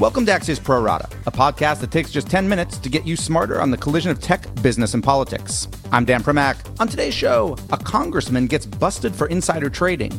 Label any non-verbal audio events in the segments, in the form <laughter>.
Welcome to Axios Pro Rata, a podcast that takes just 10 minutes to get you smarter on the collision of tech, business, and politics. I'm Dan Primack. On today's show, a congressman gets busted for insider trading.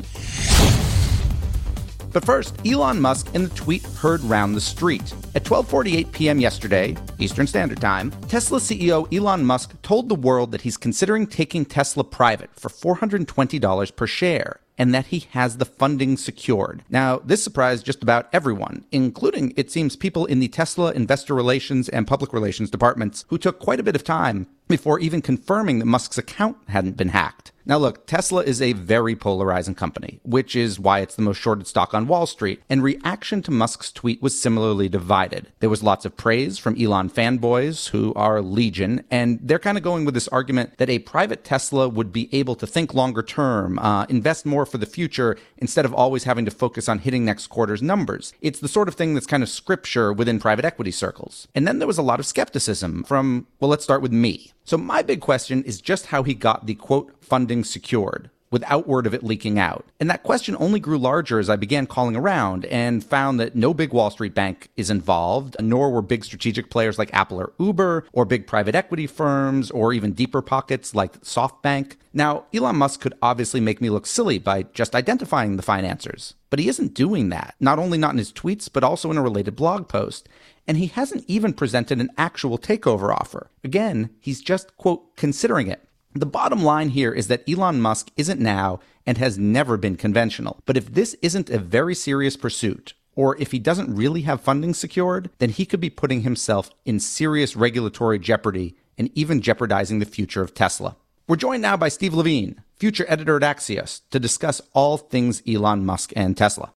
But first, Elon Musk and the tweet heard round the street. At 12:48 p.m. yesterday, Eastern Standard Time, Tesla CEO Elon Musk told the world that he's considering taking Tesla private for $420 per share and that he has the funding secured. Now, this surprised just about everyone, including, it seems, people in the Tesla investor relations and public relations departments who took quite a bit of time before even confirming that Musk's account hadn't been hacked. Now, look, Tesla is a very polarizing company, which is why it's the most shorted stock on Wall Street, and reaction to Musk's tweet was similarly divided. There was lots of praise from Elon fanboys, who are legion, and they're kind of going with this argument that a private Tesla would be able to think longer term, uh, invest more for the future, instead of always having to focus on hitting next quarter's numbers. It's the sort of thing that's kind of scripture within private equity circles. And then there was a lot of skepticism from, well, let's start with me. So my big question is just how he got the quote funding secured without word of it leaking out. And that question only grew larger as I began calling around and found that no big Wall Street bank is involved, nor were big strategic players like Apple or Uber, or big private equity firms, or even deeper pockets like SoftBank. Now, Elon Musk could obviously make me look silly by just identifying the financiers, but he isn't doing that, not only not in his tweets, but also in a related blog post and he hasn't even presented an actual takeover offer. Again, he's just, quote, considering it. The bottom line here is that Elon Musk isn't now and has never been conventional. But if this isn't a very serious pursuit, or if he doesn't really have funding secured, then he could be putting himself in serious regulatory jeopardy and even jeopardizing the future of Tesla. We're joined now by Steve Levine, future editor at Axios, to discuss all things Elon Musk and Tesla.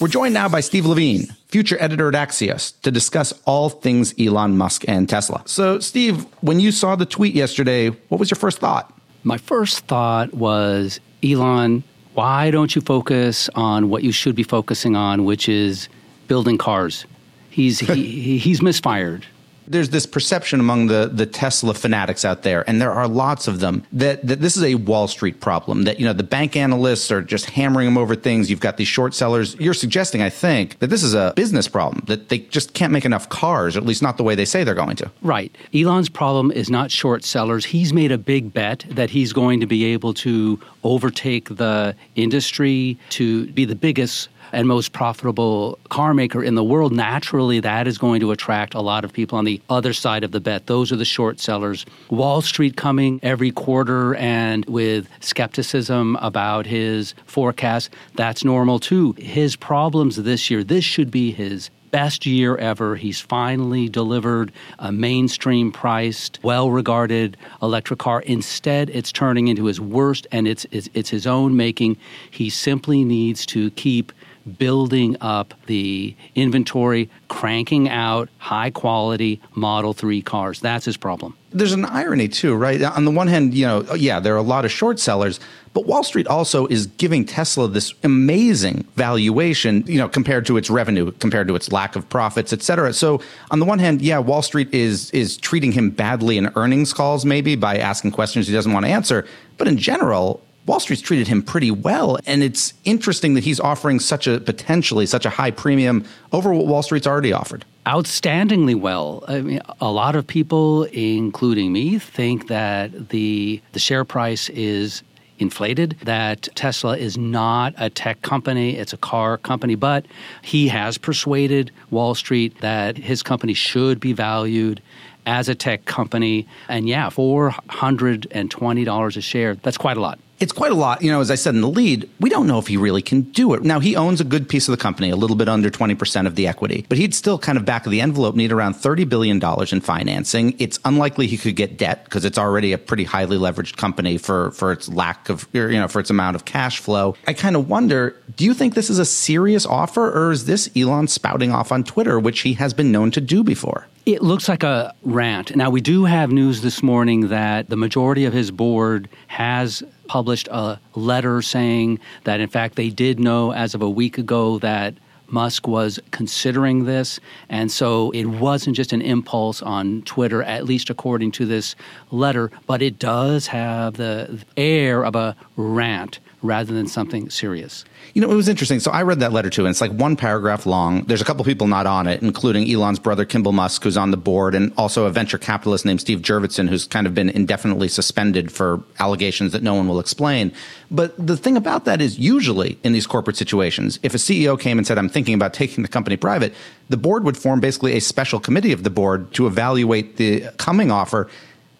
We're joined now by Steve Levine, future editor at Axios, to discuss all things Elon Musk and Tesla. So, Steve, when you saw the tweet yesterday, what was your first thought? My first thought was Elon, why don't you focus on what you should be focusing on, which is building cars? He's he, <laughs> he's misfired there's this perception among the the Tesla fanatics out there, and there are lots of them that that this is a Wall Street problem. That you know the bank analysts are just hammering them over things. You've got these short sellers. You're suggesting, I think, that this is a business problem that they just can't make enough cars, or at least not the way they say they're going to. Right. Elon's problem is not short sellers. He's made a big bet that he's going to be able to overtake the industry to be the biggest and most profitable car maker in the world, naturally that is going to attract a lot of people on the other side of the bet. Those are the short sellers. Wall Street coming every quarter and with skepticism about his forecast, that's normal too. His problems this year, this should be his best year ever. He's finally delivered a mainstream priced, well regarded electric car. Instead, it's turning into his worst, and it's, it's, it's his own making. He simply needs to keep building up the inventory, cranking out high quality Model 3 cars. That's his problem. There's an irony too, right? On the one hand, you know, yeah, there are a lot of short sellers, but Wall Street also is giving Tesla this amazing valuation, you know, compared to its revenue, compared to its lack of profits, et cetera. So on the one hand, yeah, Wall Street is is treating him badly in earnings calls, maybe by asking questions he doesn't want to answer. But in general, Wall Street's treated him pretty well. And it's interesting that he's offering such a potentially such a high premium over what Wall Street's already offered. Outstandingly well. I mean, a lot of people, including me, think that the the share price is inflated, that Tesla is not a tech company, it's a car company, but he has persuaded Wall Street that his company should be valued as a tech company. And yeah, $420 a share, that's quite a lot it's quite a lot. You know, as I said in the lead, we don't know if he really can do it. Now, he owns a good piece of the company, a little bit under 20% of the equity, but he'd still kind of back of the envelope need around $30 billion in financing. It's unlikely he could get debt because it's already a pretty highly leveraged company for, for its lack of, you know, for its amount of cash flow. I kind of wonder, do you think this is a serious offer or is this Elon spouting off on Twitter, which he has been known to do before? It looks like a rant. Now, we do have news this morning that the majority of his board has published a letter saying that, in fact, they did know as of a week ago that Musk was considering this. And so it wasn't just an impulse on Twitter, at least according to this letter, but it does have the air of a rant rather than something serious. You know, it was interesting. So I read that letter too, and it's like one paragraph long. There's a couple people not on it, including Elon's brother, Kimball Musk, who's on the board, and also a venture capitalist named Steve Jurvetson, who's kind of been indefinitely suspended for allegations that no one will explain. But the thing about that is, usually in these corporate situations, if a CEO came and said, I'm thinking about taking the company private, the board would form basically a special committee of the board to evaluate the coming offer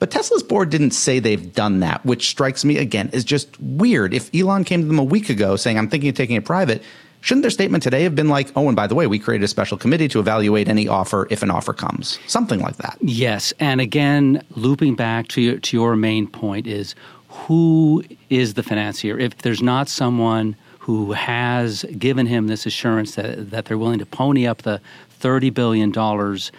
but Tesla's board didn't say they've done that, which strikes me again as just weird. If Elon came to them a week ago saying, I'm thinking of taking it private, shouldn't their statement today have been like, oh, and by the way, we created a special committee to evaluate any offer if an offer comes? Something like that. Yes. And again, looping back to your, to your main point is who is the financier? If there's not someone who has given him this assurance that, that they're willing to pony up the $30 billion.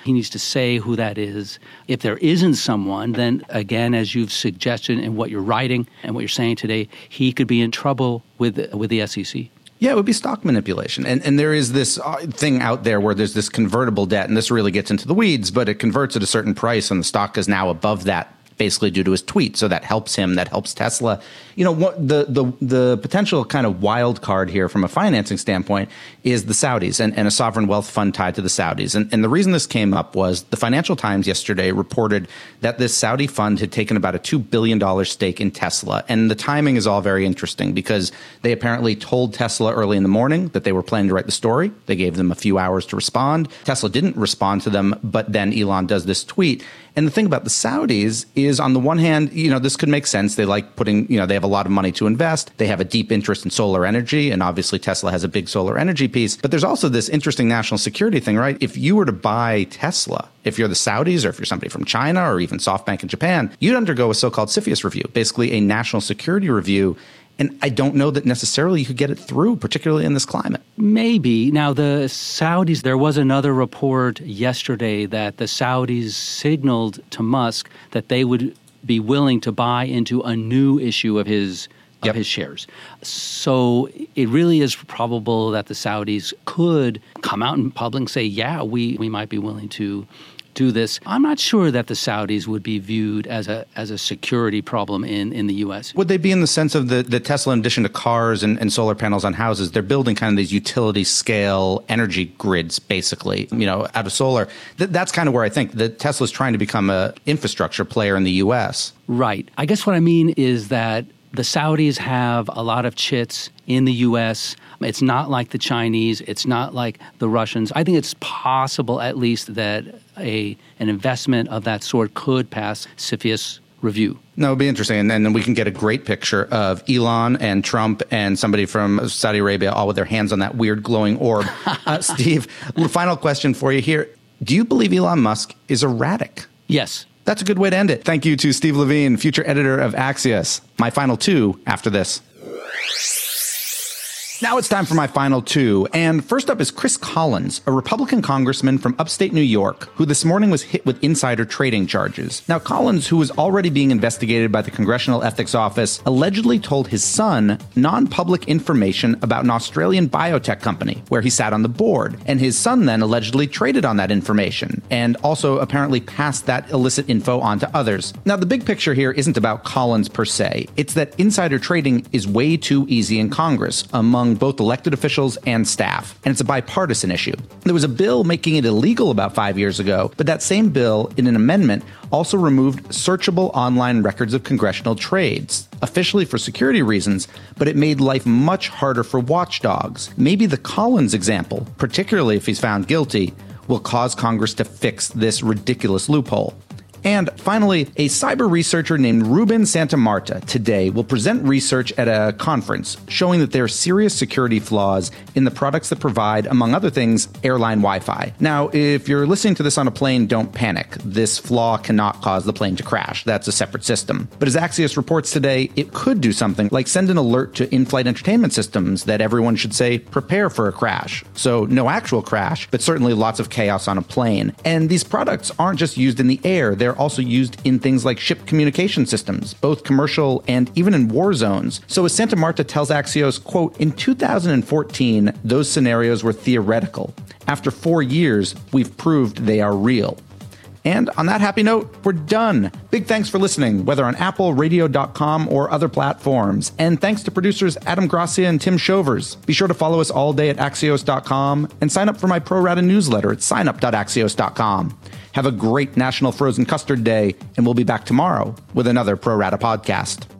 He needs to say who that is. If there isn't someone, then again, as you've suggested in what you're writing and what you're saying today, he could be in trouble with, with the SEC. Yeah, it would be stock manipulation. And, and there is this uh, thing out there where there's this convertible debt, and this really gets into the weeds, but it converts at a certain price, and the stock is now above that basically due to his tweet. So that helps him. That helps Tesla. You know, what the the the potential kind of wild card here from a financing standpoint is the Saudis and, and a sovereign wealth fund tied to the Saudis. And and the reason this came up was the Financial Times yesterday reported that this Saudi fund had taken about a two billion dollar stake in Tesla. And the timing is all very interesting because they apparently told Tesla early in the morning that they were planning to write the story. They gave them a few hours to respond. Tesla didn't respond to them, but then Elon does this tweet. And the thing about the Saudis is, on the one hand, you know, this could make sense. They like putting, you know, they have a lot of money to invest. They have a deep interest in solar energy. And obviously, Tesla has a big solar energy piece. But there's also this interesting national security thing, right? If you were to buy Tesla, if you're the Saudis or if you're somebody from China or even SoftBank in Japan, you'd undergo a so called CFIUS review, basically a national security review. And I don't know that necessarily you could get it through, particularly in this climate. Maybe. Now, the Saudis, there was another report yesterday that the Saudis signaled to Musk that they would be willing to buy into a new issue of his of yep. his shares. So it really is probable that the Saudis could come out in public and say, yeah, we, we might be willing to do this. I'm not sure that the Saudis would be viewed as a as a security problem in, in the U.S. Would they be in the sense of the, the Tesla, in addition to cars and, and solar panels on houses, they're building kind of these utility scale energy grids, basically, you know, out of solar. Th- that's kind of where I think that Tesla's trying to become a infrastructure player in the U.S. Right. I guess what I mean is that the Saudis have a lot of chits in the U.S. It's not like the Chinese. It's not like the Russians. I think it's possible, at least, that a an investment of that sort could pass CFIUS review. No, it'd be interesting. And then we can get a great picture of Elon and Trump and somebody from Saudi Arabia all with their hands on that weird glowing orb. <laughs> uh, Steve, final question for you here. Do you believe Elon Musk is erratic? Yes. That's a good way to end it. Thank you to Steve Levine, future editor of Axios. My final two after this. Now it's time for my final two. And first up is Chris Collins, a Republican congressman from upstate New York, who this morning was hit with insider trading charges. Now, Collins, who was already being investigated by the Congressional Ethics Office, allegedly told his son non public information about an Australian biotech company where he sat on the board. And his son then allegedly traded on that information and also apparently passed that illicit info on to others. Now, the big picture here isn't about Collins per se, it's that insider trading is way too easy in Congress among among both elected officials and staff, and it's a bipartisan issue. There was a bill making it illegal about five years ago, but that same bill, in an amendment, also removed searchable online records of congressional trades, officially for security reasons, but it made life much harder for watchdogs. Maybe the Collins example, particularly if he's found guilty, will cause Congress to fix this ridiculous loophole. And finally, a cyber researcher named Ruben Santamarta today will present research at a conference showing that there are serious security flaws in the products that provide, among other things, airline Wi Fi. Now, if you're listening to this on a plane, don't panic. This flaw cannot cause the plane to crash. That's a separate system. But as Axios reports today, it could do something like send an alert to in flight entertainment systems that everyone should say, prepare for a crash. So, no actual crash, but certainly lots of chaos on a plane. And these products aren't just used in the air, they're they're also used in things like ship communication systems, both commercial and even in war zones. So as Santamarta tells Axios, quote, in 2014, those scenarios were theoretical. After four years, we've proved they are real. And on that happy note, we're done. Big thanks for listening, whether on Apple, radio.com, or other platforms. And thanks to producers Adam Gracia and Tim Shovers. Be sure to follow us all day at Axios.com and sign up for my pro rata newsletter at signup.axios.com. Have a great National Frozen Custard Day, and we'll be back tomorrow with another Pro Rata podcast.